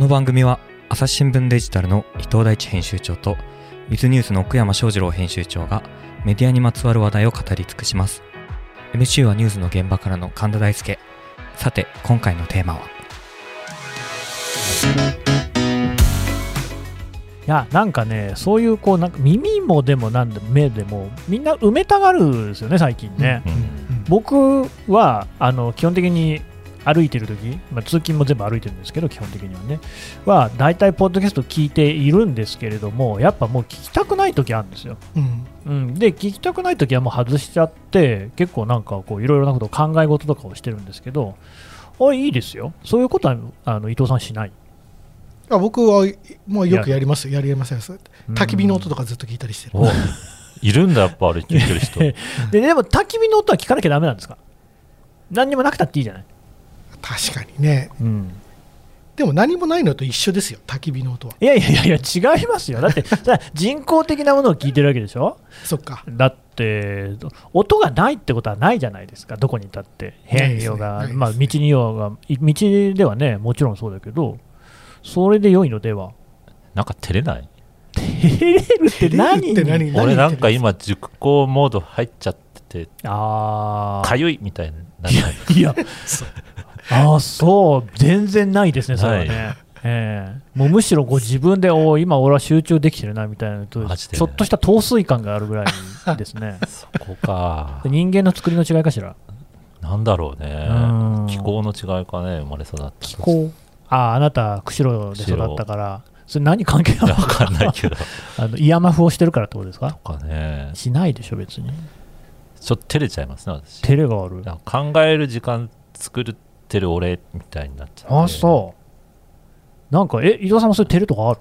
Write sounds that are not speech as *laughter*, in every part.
この番組は朝日新聞デジタルの伊藤大地編集長とウィズニュースの奥山翔二郎編集長がメディアにまつわる話題を語り尽くします。MC はニュースの現場からの神田大輔。さて今回のテーマは？いやなんかねそういうこうなんか耳もでもなんで目でもみんな埋めたがるんですよね最近ね、うん。僕はあの基本的に歩いてる時、まあ、通勤も全部歩いてるんですけど基本的にはね。は大体ポッドキャスト聞いているんですけれどもやっぱもう聞きたくない時あるんですよ、うん。うん、で聞きたくない時はもう外しちゃって結構なんかこういろいろなことを考え事とかをしてるんですけどあいいですよ。そういうことはあの伊藤さんしない。あ僕はもうよくやります。や。りますよ焚き火の音とかずっと聞いたりしてる。おいるんだ、やっぱあれ聞いてる人。*laughs* ででも焚き火の音は聞かなきゃダメなんですか？何にもなくたっていいじゃない、確かにね。うん、でも何もないのと一緒ですよ。焚き火の音は。いやいやいやいや違いますよ。*laughs* だって人工的なものを聞いてるわけでしょ？そっか。だって音がないってことはないじゃないですか。どこにいたって部屋にいようが、ね。まあ、道にいようがい道ではねもちろんそうだけどそれで良いのでは。なんか照れない？照れるって何って何？俺なんか今、熟考モード入っちゃってて、あかゆいみたいにならない？あいや *laughs* ああそう全然ないですねそれはね、はええ。もうむしろこう自分でおー今俺は集中できてるなみたいなとちょっとした陶酔感があるぐらいですね。*laughs* そこか。人間の作りの違いかしら？なんだろうね。うん。気候の違いかね、生まれ育った。気候？あああなた釧路で育ったから。それ何関係あるのいやわかんないけど。*laughs* あのイヤマフをしてるからってことですか？とかね。しないでしょ別に。ちょっと照れちゃいますね、私。照れがある。考える時間作ってってる俺みたいになっちゃって。あそうなんかえ伊藤さんもそういう照るとかある？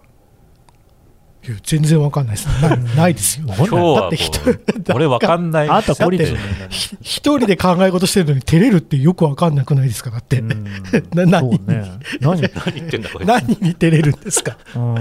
いや全然わかんないです。な *laughs* ないですよ。今日だって人う、俺わかんない。あんた孤立するんだよねひ一人で考え事してるのに照れるってよくわかんなくないですかだって、*laughs* 何何？*laughs* 何言ってんだこれ。何に照れるんですか？うん。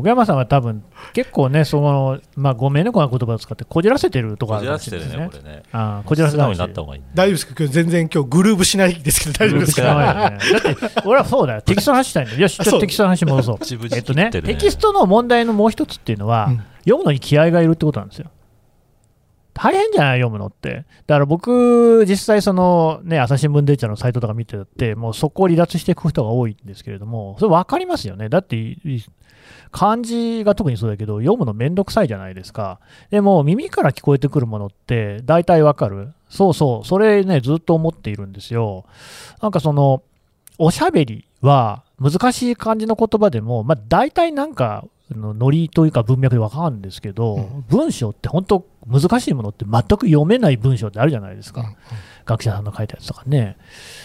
小山さんは多分結構ねそのまあごめんねこんな言葉を使ってこじらせてるとこあこじるからもししてるね、これね。ああこじらせ素直になった方ががいいね。大丈夫ですか今日全然今日グルーブしないですけど大丈夫ですかだって俺はそうだよ。テキストの話したいんだよ。よしちょっとテキストの話に戻そう。えっとねテキストの問題のもう一つっていうのは、うん読むのに気合がいるってことなんですよ。大変じゃない読むのって。だから僕、実際そのね、朝日新聞デジタルのサイトとか見てて、もうそこを離脱していく人が多いんですけれども、それ分かりますよね。だって、い漢字が特にそうだけど、読むのめんどくさいじゃないですか。でも耳から聞こえてくるものって大体わかる。そうそう、それね、ずっと思っているんですよ。なんかその、おしゃべりは難しい漢字の言葉でも、まあ大体なんか、あのノリというか文脈でわかるんですけど、うん。文章って本当難しいものって全く読めない文章ってあるじゃないですか。うん。うん学者さんの書いたやつとかね。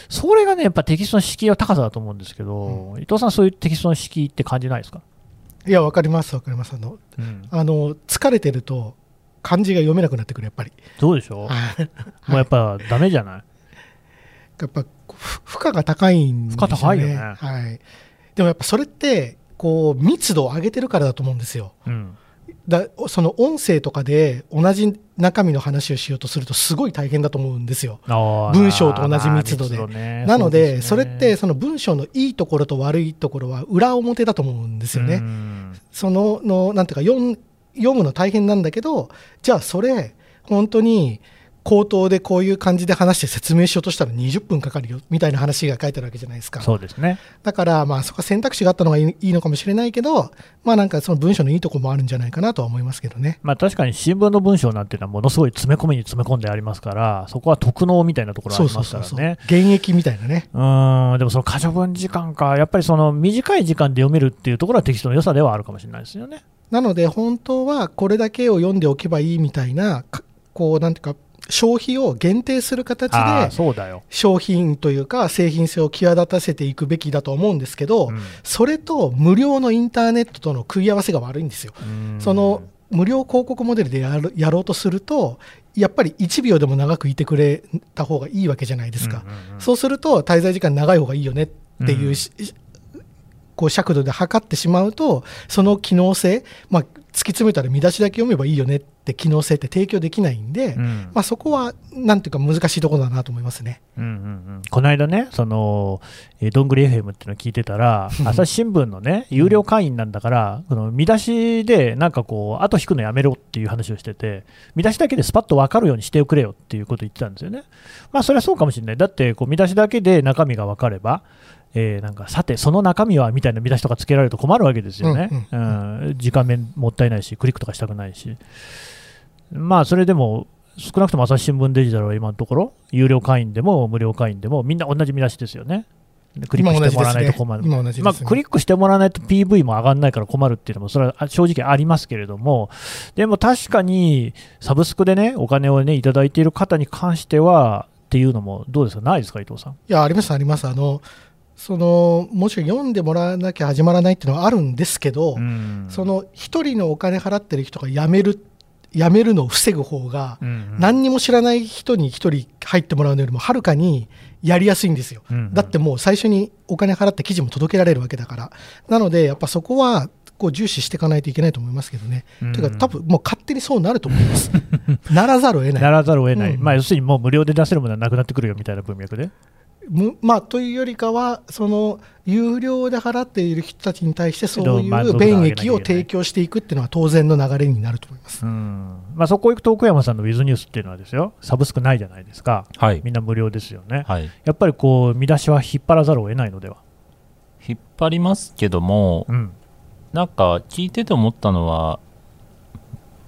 それがね、やっぱテキストの敷居は高さだと思うんですけど、伊藤さんそういうテキストの敷居って感じないですか、いやわかりますわかります。あのうん、あの疲れてると漢字が読めなくなってくるやっぱり。どうでしょ？もうやっぱダメじゃない？やっぱふ負荷が高いんですよね。負荷高いよね。はい、でもやっぱそれってこう密度を上げてるからだと思うんですよ。うん。だその音声とかで同じ中身の話をしようとするとすごい大変だと思うんですよ。文章と同じ密度で。まあね。なのでね。それってその文章のいいところと悪いところは裏表だと思うんですよね、うん。そののなんていうか読むの大変なんだけどじゃあそれ本当に口頭でこういう感じで話して説明しようとしたら20分かかるよみたいな話が書いてあるわけじゃないですかそうですね。だからまあそこは選択肢があったのがいいのかもしれないけどまあなんかその文章のいいところもあるんじゃないかなとは思いますけどねまあ確かに新聞の文章なんていうのはものすごい詰め込みに詰め込んでありますから、そこは特能みたいなところあそうりまそうそうそうすからね。現役みたいなねうーん、でもその可処分時間か、やっぱりその短い時間で読めるっていうところはテキストの良さではあるかもしれないですよね。なので本当はこれだけを読んでおけばいいみたいなかこうなんていうか消費を限定する形でそうだよ。商品というか製品性を際立たせていくべきだと思うんですけど、うん。それと無料のインターネットとの食い合わせが悪いんですよ。うん。その無料広告モデルでやるやろうとするとやっぱり1秒でも長くいてくれた方がいいわけじゃないですか、うんうんうん。そうすると滞在時間長い方がいいよねっていうし、こう尺度で測ってしまうとその機能性、まあ、突き詰めたら見出しだけ読めばいいよねっって機能性って提供できないんで、うん。まあ、そこはなんていうか難しいところだなと思いますね。うんうんうん。この間ね、そのえーどんぐり FM っていうのを聞いてたら、朝日新聞のね、有料会員なんだから、この見出しでなんかこう、後引くのやめろっていう話をしてて、見出しだけでスパッと分かるようにしておくれよっていうことを言ってたんですよね。まあ、それはそうかもしれない、だってこう見出しだけで中身が分かれば、えーなんかさて、その中身はみたいな見出しとかつけられると困るわけですよね、ううん時間面もったいないし、クリックとかしたくないし。まあ、それでも少なくとも朝日新聞デジタルは今のところ、有料会員でも無料会員でも、みんな同じ見出しですよね。でクリックしてもらわないと困る。今同じですねまあ、クリックしてもらわないと PV も上がらないから困るっていうのも、それは正直ありますけれども、でも確かに、サブスクでね、お金をね、いただいている方に関しては、っていうのも、どうですか、ないですか、伊藤さん？いや、あります、あります。あの、その、もちろん読んでもらわなきゃ始まらないっていうのはあるんですけど、うんその一人のお金払ってる人が辞める、辞めるのを防ぐ方が、うん何にも知らない人に一人入ってもらうのよりもはるかにやりやすいんですよ。うんだってもう最初にお金払って記事も届けられるわけだから。なので、やっぱそこは、こう重視していかないといけないと思いますけどね。うんというか、多分もう勝手にそうなると思います。*laughs* ならざるを得ない。ならざるを得ない、うんまあ、要するにもう無料で出せるものはなくなってくるよみたいな文脈で。むまあ、というよりかは、その有料で払っている人たちに対して、そういう便益を提供していくっていうのは当然の流れになると思います。うんまあ、そこ行くと奥山さんのウィズニュースっていうのはですよ、サブスクないじゃないですか、はいみんな無料ですよね。はいやっぱりこう見出しは引っ張らざるを得ないのでは。引っ張りますけどもうんなんか聞いてて思ったのは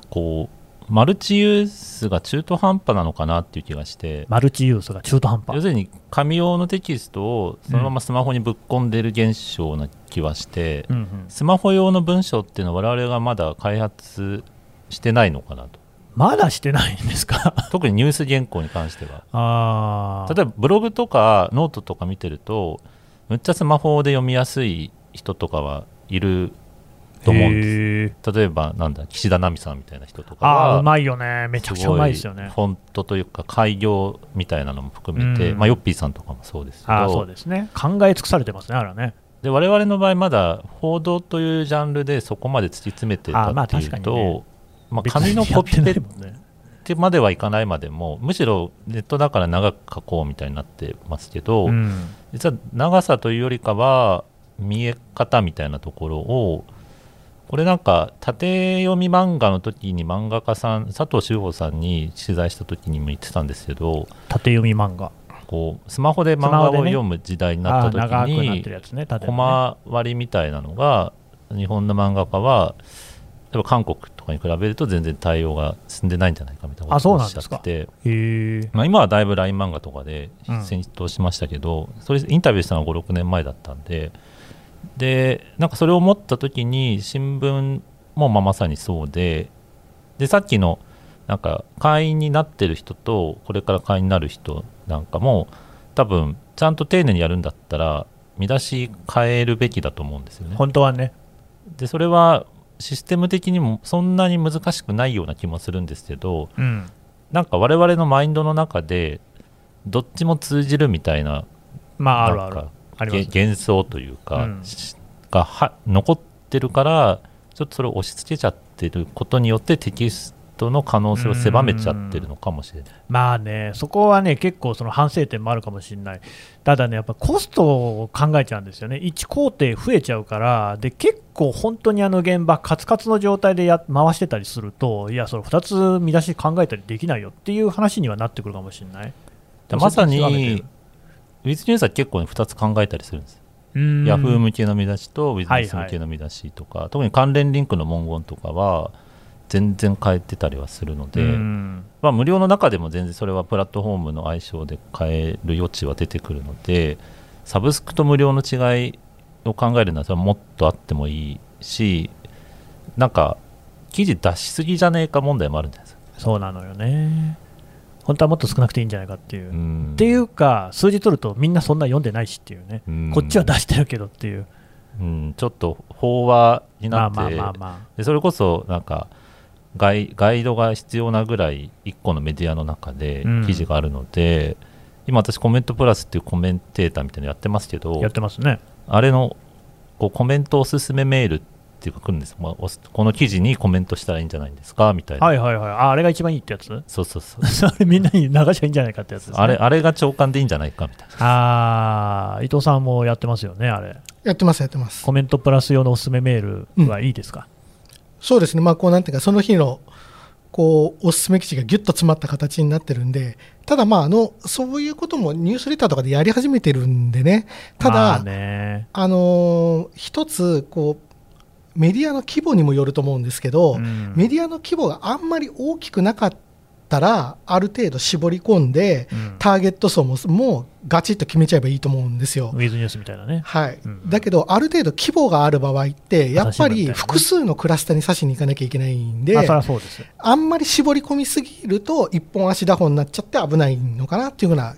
こうマルチユースが中途半端なのかなっていう気がして。マルチユースが中途半端。要するに紙用のテキストをそのままスマホにぶっ込んでる現象な気はして、うんうん。スマホ用の文章っていうのは我々がまだ開発してないのかなと。まだしてないんですか？特にニュース原稿に関しては。*laughs* あー。例えばブログとかノートとか見てるとむっちゃスマホで読みやすい人とかはいると思うんです。例えばなんだ岸田奈美さんみたいな人とかあーうまいよね、めちゃくちゃうまいですよね。フォントというか改行みたいなのも含めて、うん。まあ、ヨッピーさんとかもそうですけあーそうどですね、考え尽くされてますね、あれはね。で我々の場合まだ報道というジャンルでそこまで突き詰めてたっていう確かにとね。まあ紙のコピペっ。てまではいかないまでもむしろネットだから長く書こうみたいになってますけど、うん。実は長さというよりかは見え方みたいなところをこれなんか縦読み漫画の時に漫画家さん佐藤修吾さんに取材した時にも言ってたんですけど縦読み漫画。こうスマホで漫画を読む時代になった時にね、コマ割りみたいなのが日本の漫画家は例えば韓国とかに比べると全然対応が進んでないんじゃないかみたいなあことをおっしゃっててまあ、今はだいぶ LINE 漫画とかでうん。戦闘しましたけど、それインタビューしたのが56年前だったんででなんかそれを思った時に新聞もまあまさにそうででさっきのなんか会員になってる人とこれから会員になる人なんかも多分ちゃんと丁寧にやるんだったら見出し変えるべきだと思うんですよね。本当はね。でそれはシステム的にもそんなに難しくないような気もするんですけどうんなんか我々のマインドの中でどっちも通じるみたいな幻想というか、うんしがは残ってるからちょっとそれを押し付けちゃってることによってテキストの可能性を狭めちゃってるのかもしれない。まあね、そこはね、結構その反省点もあるかもしれない。ただね、やっぱコストを考えちゃうんですよね。1工程増えちゃうから、で、結構本当にあの現場、カツカツの状態でや回してたりすると、いや、それ2つ見出し考えたりできないよっていう話にはなってくるかもしれない。でまさにウィズニュースは結構2つ考えたりするんです。うんヤフー向けの見出しとウィズニュースはいはい向けの見出しとか、特に関連リンクの文言とかは全然変えてたりはするので、うんまあ、無料の中でも全然それはプラットフォームの相性で変える余地は出てくるのでサブスクと無料の違いを考えるのはもっとあってもいいしなんか記事出しすぎじゃねえか問題もあるんじゃないですか。そうなのよね。本当はもっと少なくていいんじゃないかっていう。うん。っていうか、数字取るとみんなそんな読んでないしっていうね、うん。こっちは出してるけどっていう、うん、ちょっと飽和にまあなって、でそれこそなんかガイガイドが必要なぐらい1個のメディアの中でうん。記事があるので、今私コメントプラスっていうコメンテーターみたいなのやってますけあ、どやってますね。あれのこうコメントおすすめメールっっていうか来るんですよ、まあ、おこの記事にコメントしたらいいんじゃないんですかみたいな、はいはいはい。ああれが一番いいってやつ？そうそうそう *laughs* それみんなに流しゃいいんじゃないかってやつです、ね。あれあれが長官でいいんじゃないかみたいなあー伊藤さんもやってますよね、あれ。やってます、やってます。コメントプラス用のおすすめメールはいいですか、そうですね、まあ、こうなんていうか、その日のこうおすすめ記事がぎゅっと詰まった形になってるんで、ただ、まああの、そういうこともニュースレターとかでやり始めてるんでね、ただ、まあね。あのー一つこう、メディアの規模にもよると思うんですけど、うんメディアの規模があんまり大きくなかったら、ある程度絞り込んで、うんターゲット層ももうガチッと決めちゃえばいいと思うんですよ。ウィズニュースみたいなね。はいうんだけど、ある程度規模がある場合って、やっぱり複数のクラスターに刺しに行かなきゃいけないんで。あんまり絞り込みすぎると、一本足打法になっちゃって危ないのかなっていうふうな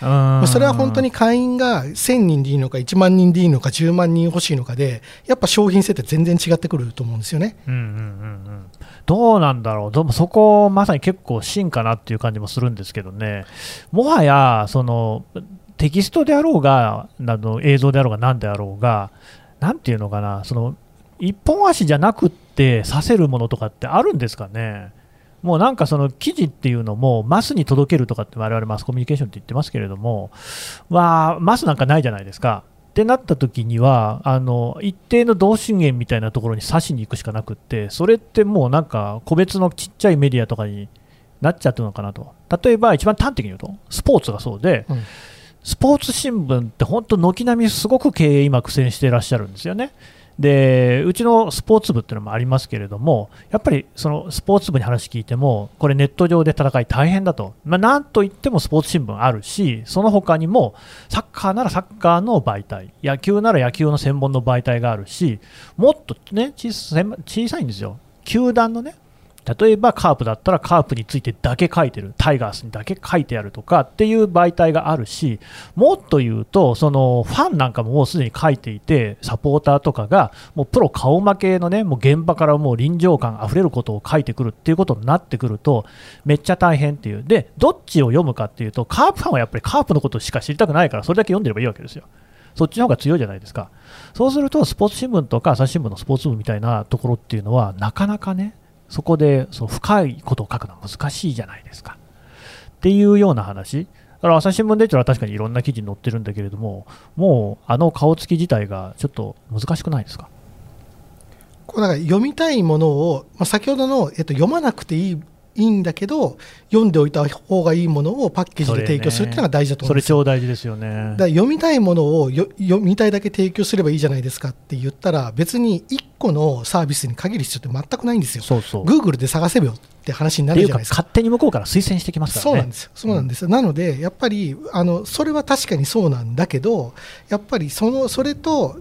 まあそれは本当に会員が1000人でいいのか、1万人でいいのか、10万人欲しいのかで、やっぱ商品性って全然違ってくると思うんですよね。うんうんうんうん、どうなんだろう、どうもそこ、まさに結構真かなっていう感じもするんですけどね、もはやそのテキストであろうが、あの映像であろうが、なんであろうが、なんていうのかな、その一本足じゃなくって、させるものとかってあるんですかね。もうなんかその記事っていうのも、マスに届けるとかって、我々マスコミュニケーションって言ってますけれども、まあ、マスなんかないじゃないですか。ってなった時にはあの一定の同心円みたいなところに刺しに行くしかなくってそれってもうなんか個別のちっちゃいメディアとかになっちゃってるのかなと例えば一番端的に言うとスポーツがそうで、うんスポーツ新聞って本当軒並みすごく経営今苦戦していらっしゃるんですよね。でうちのスポーツ部っていうのもありますけれども、やっぱりそのスポーツ部に話聞いても、これ、ネット上で戦い大変だと、まあ、なんといってもスポーツ新聞あるし、その他にもサッカーならサッカーの媒体、野球なら野球の専門の媒体があるし、もっとね小さ小さいんですよ、球団のね、例えばカープだったらカープについてだけ書いてる、タイガースにだけ書いてあるとかっていう媒体があるし、もっと言うと、そのファンなんかももうすでに書いていて、サポーターとかが、もうプロ顔負けのね、もう現場からもう臨場感あふれることを書いてくるっていうことになってくると、めっちゃ大変っていう、で、どっちを読むかっていうと、カープファンはやっぱりカープのことしか知りたくないから、それだけ読んでればいいわけですよ。そっちの方が強いじゃないですか。そうすると、スポーツ新聞とか朝日新聞のスポーツ部みたいなところっていうのは、なかなかね、そこでそう深いことを書くのは難しいじゃないですか。っていうような話。だから朝日新聞デジタルは確かにいろんな記事に載ってるんだけれども、もうあの顔つき自体がちょっと難しくないですか？こうなんか読みたいものを、まあ、先ほどの、えっと、読まなくていいいいんだけど、読んでおいた方がいいものをパッケージで提供するっていうのが大事だと思それうんですよ。超大事ですよねだ読みたいものをよ読みたいだけ提供すればいいじゃないですかって言ったら、別に1個のサービスに限る必要って全くないんですよ。そうそう。Google で探せばよって話になるじゃないですか。勝手に向こうから推薦してきますからね。そうなんですよ、そうなんですよ、なので、やっぱりあのそれは確かにそうなんだけど、やっぱりそのそれと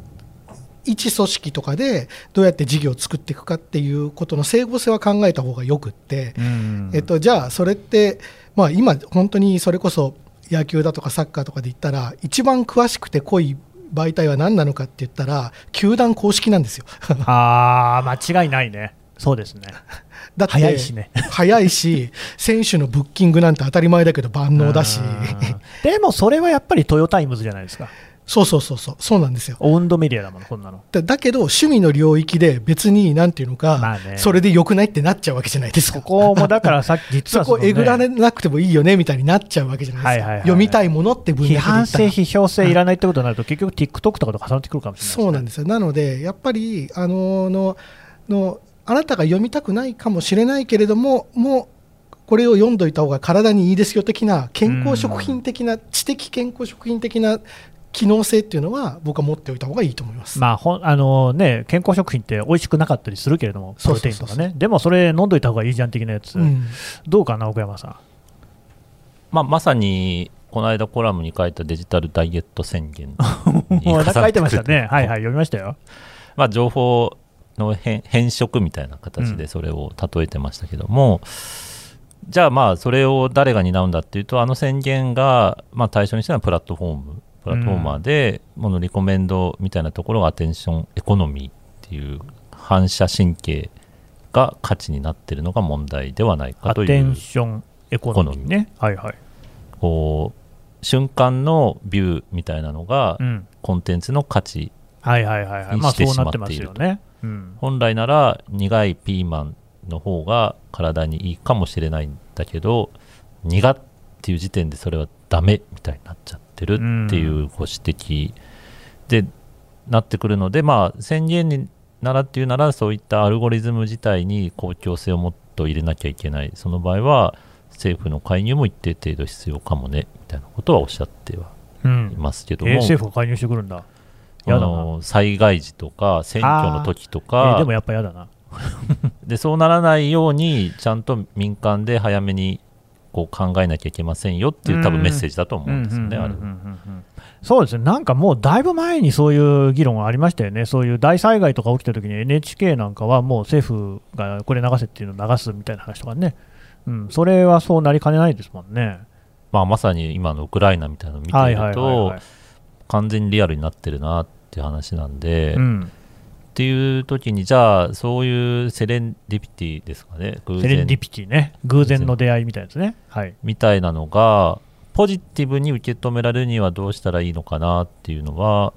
一組織とかでどうやって事業を作っていくかっていうことの整合性は考えた方がよくって、うんえっと、じゃあ、それって、まあ、今、本当にそれこそ野球だとかサッカーとかで言ったら、一番詳しくて濃い媒体は何なのかって言ったら、球団公式なんですよ。*laughs* ああ、間違いないね。そうですね。*laughs* だって早いしね。*laughs* 早いし、選手のブッキングなんて当たり前だけど万能だし。うんでもそれはやっぱりトヨタイムズじゃないですか。そうそうそうそう、そうなんですよ。オウンドメディアだもん、こんなの。だだけど、趣味の領域で別に、なんていうのか、まあねそれで良くないってなっちゃうわけじゃないですか。ここもだからさっき実そこはのねえぐられなくてもいいよねみたいになっちゃうわけじゃないですか。はいはいはいはい読みたいものって分野で批判性、批評性いらないってことになると、結局 TikTok とかと重なってくるかもしれないね、そうなんですよ。なので、やっぱり、あののの、あなたが読みたくないかもしれないけれども、もう、これを読んどいた方が体にいいですよ的な、健康食品的な、知的健康食品的な機能性っていうのは、僕は持っておいた方がいいと思います。まあほんあのね、健康食品って美味しくなかったりするけれども、プロそうそうそう。そうテインとかね、でもそれ飲んどいた方がいいじゃん的なやつ、うん。どうかな、奥山さん。まあ、まさにこの間コラムに書いたデジタルダイエット宣言に *laughs* もう書いてましたね、はいはい、読みましたよ。まあ、情報の変変色みたいな形うん。でそれを例えてましたけども、じゃあまあそれを誰が担うんだっていうとあの宣言がまあ対象にしたのはプラットフォームプラットフォーマーで、ものリコメンドみたいなところがアテンションエコノミーっていう反射神経が価値になってるのが問題ではないかアテというンションエコノミーね。はいはい。こう瞬間のビューみたいなのがうん。コンテンツの価値はいはいはいはい。まあにしてそうなってましまっているとすよね。うん本来なら苦いピーマンの方が体にいいかもしれないんだけど苦っていう時点でそれはダメみたいになっちゃってるっていうご指摘でなってくるので、まあ宣言にならっていうならそういったアルゴリズム自体に公共性をもっと入れなきゃいけないその場合は政府の介入も一定程度必要かもねみたいなことはおっしゃってはうんいますけども、えー政府が介入してくるんだ。あ。の災害時とか選挙の時とえかーでもやっぱやだな。*laughs* でそうならないようにちゃんと民間で早めにこう考えなきゃいけませんよっていう多分メッセージだと思うんですよね、あれそうですね、なんかもうだいぶ前にそういう議論がありましたよね、そういう大災害とか起きたときに NHK なんかはもう政府がこれ流せっていうのを流すみたいな話とかね、うん、それはそうなりかねないですもんね。まあ、まさに今のウクライナみたいなのを見てるとはい、完全にリアルになってるなって話なんで、っうん、ていう時にじゃあそういうセレンディピティですかね。偶然。セレンディピティね、偶然の出会いみたいですね。はい、みたいなのがポジティブに受け止められるにはどうしたらいいのかなっていうのは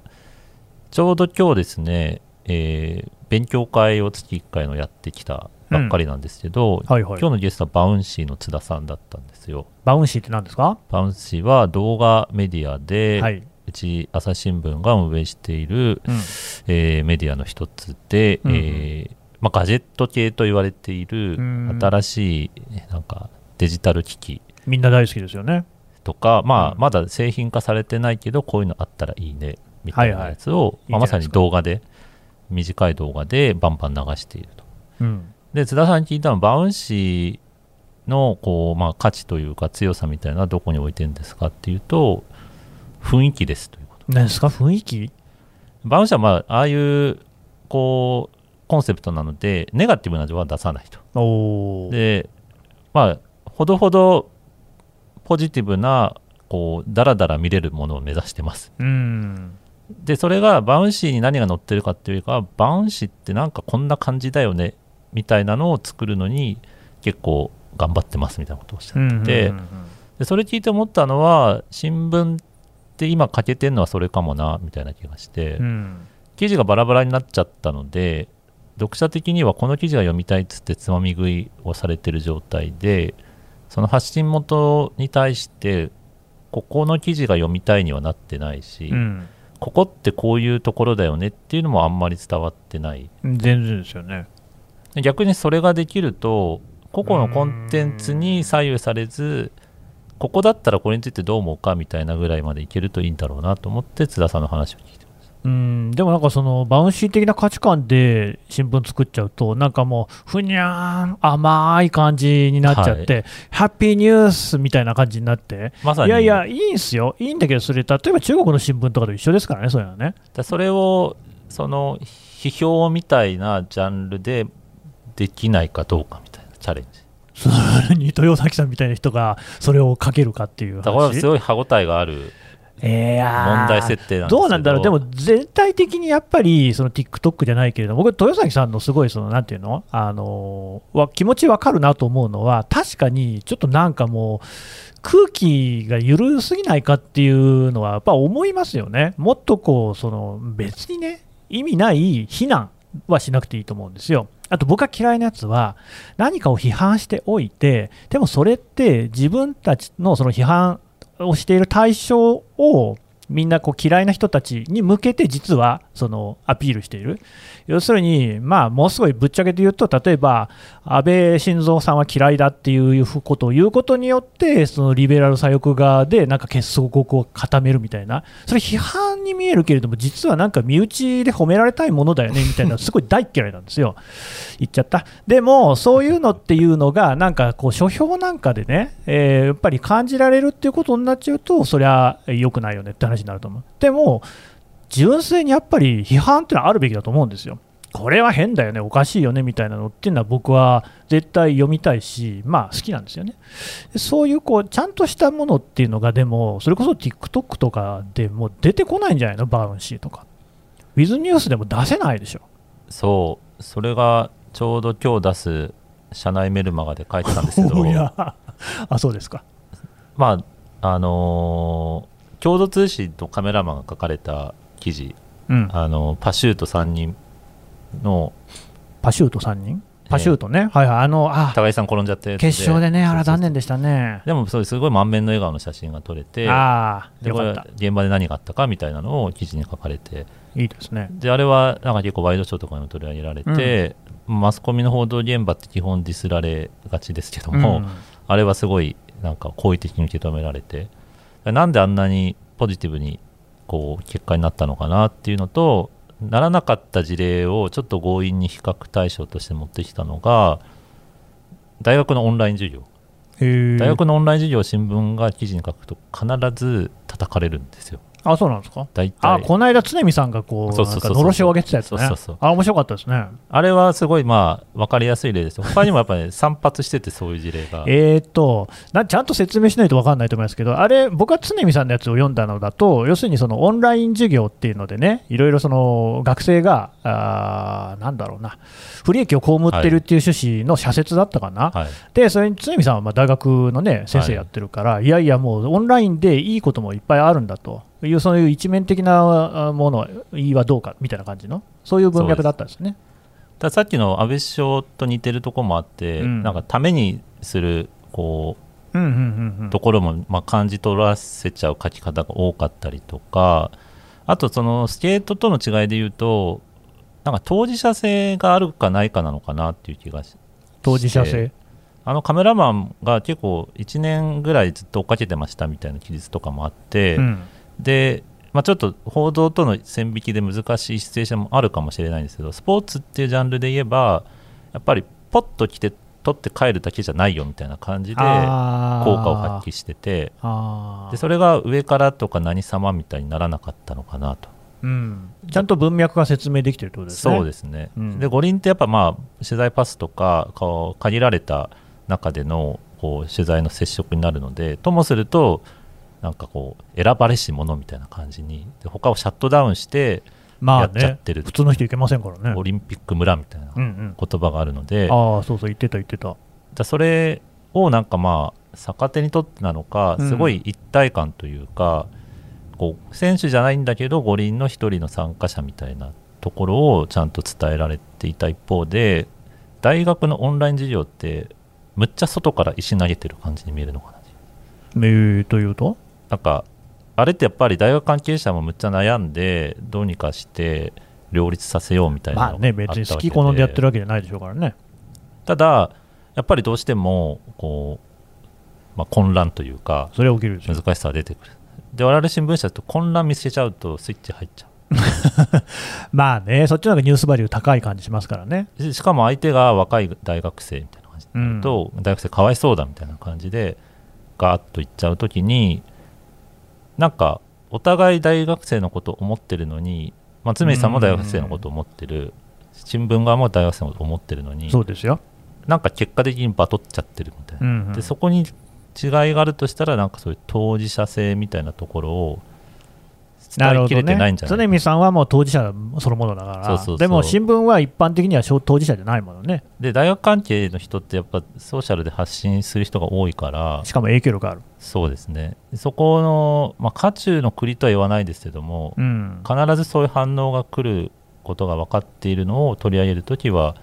ちょうど今日ですね、えー勉強会を月1回のやってきたばっかりなんですけど、はいはい。今日のゲストはバウンシーの津田さんだったんですよ。バウンシーって何ですか、バウンシーは動画メディアで、はいうち朝日新聞が運営している、うん。えーメディアの一つで、うんうん。えーまあ、ガジェット系と言われているうん。新しいなんかデジタル機器。みんな大好きですよね。とか、まあうん。まだ製品化されてないけどこういうのあったらいいねみたいなやつを、いはい。まあ、まさに動画で短い動画でバンバン流していると。うん。で津田さんに聞いたのはバウンシーのこう、まあ、価値というか強さみたいなのはどこに置いてるんですかっていうと雰囲気ですということ。何ですか、雰囲気？バウンシーは、まあ、ああいうこうコンセプトなのでネガティブな情報は出さないと。でまあほどほどポジティブなこうダラダラ見れるものを目指してます。うん。でそれがバウンシーに何が載ってるかっていうかはバウンシーってなんかこんな感じだよねみたいなのを作るのに結構頑張ってますみたいなことをおっしゃうんってて、でそれ聞いて思ったのは新聞って今欠けてるのはそれかもなみたいな気がして、うん。記事がバラバラになっちゃったので読者的にはこの記事が読みたいっつってつまみ食いをされてる状態でその発信元に対してここの記事が読みたいにはなってないし、うん。ここってこういうところだよねっていうのもあんまり伝わってない。全然ですよね。で逆にそれができると個々のコンテンツに左右されずここだったらこれについてどう思うかみたいなぐらいまでいけるといいんだろうなと思って津田さんの話を聞いてます。うん、でもなんかそのバウンシー的な価値観で新聞作っちゃうと、なんかもう、ふにゃーん、甘い感じになっちゃって、ハッピーニュースみたいな感じになって、まさに。いやいや、いいんすよ、いいんだけど、それ、例えば中国の新聞とかと一緒ですからね、そういうのはね。だそれをその批評みたいなジャンルでできないかどうかみたいなチャレンジに豊崎さんみたいな人がそれをかけるかっていうだから話。すごい歯応えがある問題設定なんですけどどうなんだろう、でも全体的にやっぱりその TikTok じゃないけれども、僕、豊崎さんのすごいその、なんていうの、あのーわ気持ちわかるなと思うのは、確かにちょっとなんかもう、空気が緩すぎないかっていうのは、やっぱ思いますよね、もっとこう、その別にね、意味ない非難はしなくていいと思うんですよ。あと僕が嫌いなやつは、何かを批判しておいて、でもそれって自分たちのその批判をしている対象をみんなこう嫌いな人たちに向けて実はそのアピールしている。要するに、まあ、もうすごいぶっちゃけて言うと、例えば安倍晋三さんは嫌いだっていうことを言うことによって、そのリベラル左翼側でなんか結束を固めるみたいな、それ批判に見えるけれども、実はなんか身内で褒められたいものだよねみたいな、すごい大嫌いなんですよ。*laughs* 言っちゃった。でも、そういうのっていうのが、なんかこう、書評なんかでね、えーやっぱり感じられるっていうことになっちゃうと、そりゃ良くないよねって話になると思う。でも、純粋にやっぱり批判っていうのはあるべきだと思うんですよ。これは変だよね、おかしいよねみたいなのっていうのは僕は絶対読みたいし、まあ好きなんですよね。でそういうこうちゃんとしたものっていうのが、でも、それこそ TikTok とかでもう出てこないんじゃないの、バウンシーとか。ウィズニュースでも出せないでしょ。そうそれがちょうど今日出す社内メルマガで書いてたんですけど *laughs* いやあ、そうですか。まああのー共同通信とカメラマンが書かれた記事うん。あのパシュート3人のパシュート3人？パシュートね、はいはい、あの、あ高井さん転んじゃったやつで。決勝でね、あら、残念でしたね。でもそれすごい満面の笑顔の写真が撮れてああ、でこれ。現場で何があったかみたいなのを記事に書かれて。いいですね。であれはなんか結構ワイドショーとかにも取り上げられて、マスコミの報道現場って基本ディスられがちですけども、うん。あれはすごいなんか好意的に受け止められて。なんであんなにポジティブにこう結果になったのかなっていうのとならなかった事例をちょっと強引に比較対象として持ってきたのが大学のオンライン授業。大学のオンライン授業を新聞が記事に書くと必ず叩かれるんですよあ、そうなんですか？大体。あ、この間、常見さんがこう、のろしを上げてたやつね。あ、面白かったですね。あれはすごいまあ分かりやすい例です。他にもやっぱり、ね、散発しててそういう事例が。えーっとな、ちゃんと説明しないと分かんないと思いますけど、あれ、僕は常見さんのやつを読んだのだと、要するにそのオンライン授業っていうのでね、いろいろその学生が、あーなんだろうな、不利益を被ってるっていう趣旨の社説だったかな、はい。でそれに常見さんはまあ大学の、ね、先生やってるから、い、やいや、もうオンラインでいいこともいっぱいあるんだという、そういう一面的なあもの、いいはどうかみたいな感じの、そういう文脈だったんですね。たださっきの安倍首相と似てるところもあって、うん。なんかためにするこうんうんうんううん。ところも、まあ、感じ取らせちゃう書き方が多かったりとかあとそのスケートとの違いで言うとなんか当事者性があるかないかなのかなっていう気がし当事者性？あのカメラマンが結構1年ぐらいずっと追っかけてましたみたいな記述とかもあって、うんで、まあ、ちょっと報道との線引きで難しいシチュエーションもあるかもしれないんですけどスポーツっていうジャンルで言えばやっぱりポッと来て取って帰るだけじゃないよみたいな感じで効果を発揮しててでそれが上からとか何様みたいにならなかったのかなと。うん、ちゃんと文脈が説明できてるってことですね。そうですね、うん。で五輪ってやっぱまあ取材パスとかこう限られた中でのこう取材の接触になるのでともするとなんかこう選ばれし者みたいな感じにで他をシャットダウンしてまあやっちゃっね、てる。普通の人いけませんからね。オリンピック村みたいなうんうん、言葉があるので、ああ、そうそう、言ってた、言ってた。だそれをなんかまあ逆手にとってなのかうん。すごい一体感というか、こう選手じゃないんだけど五輪の一人の参加者みたいなところをちゃんと伝えられていた一方で大学のオンライン授業ってむっちゃ外から石投げてる感じに見えるのかな。えー、というと？なんかあれってやっぱり大学関係者もむっちゃ悩んでどうにかして両立させようみたいなまあね、別に好き好んでやってるわけじゃないでしょうからね。ただやっぱりどうしてもこう、まあ、混乱というかそれは起きるでしょ。難しさが出てくるで我々新聞社だと混乱見つけちゃうとスイッチ入っちゃ *laughs* まあね、そっちの方がニュースバリュー高い感じしますからね。うししかも相手が若い大学生みたいな感じになると、大学生かわいそうだみたいな感じでガーッといっちゃうときになんかお互い大学生のことを思ってるのに松見さんも大学生のことを思ってる。新聞側も大学生のことを思ってるのにそうですよ。なんか結果的にバトっちゃってるみたいな。うんうん。でそこに違いがあるとしたらなんかそういう当事者性みたいなところを伝えきれてないんじゃない常見さんはもう当事者そのものだから、でも新聞は一般的には当事者じゃないものね、で大学関係の人ってやっぱソーシャルで発信する人が多いから。しかも影響力ある。そうですね。そこの、まあ、渦中の栗とは言わないですけども、うん、必ずそういう反応が来ることが分かっているのを取り上げるときは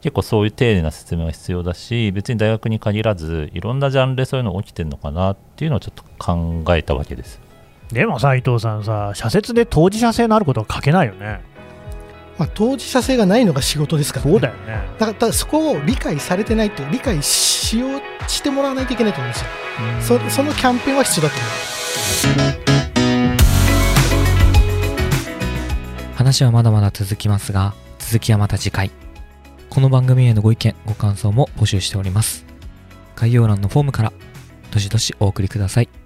結構そういう丁寧な説明が必要だし別に大学に限らずいろんなジャンルでそういうの起きてるのかなっていうのをちょっと考えたわけですでもさ、伊藤さんさ、社説で当事者性のあることは書けないよね。まあ、当事者性がないのが仕事ですから、ね、そうだよね。だからそこを理解されてないと理解しようしてもらわないといけないと思うんですよそそのキャンペーンは必要だと思います話はまだまだ続きますが、続きはまた次回。この番組へのご意見、ご感想も募集しております。概要欄のフォームから、どしどしお送りください。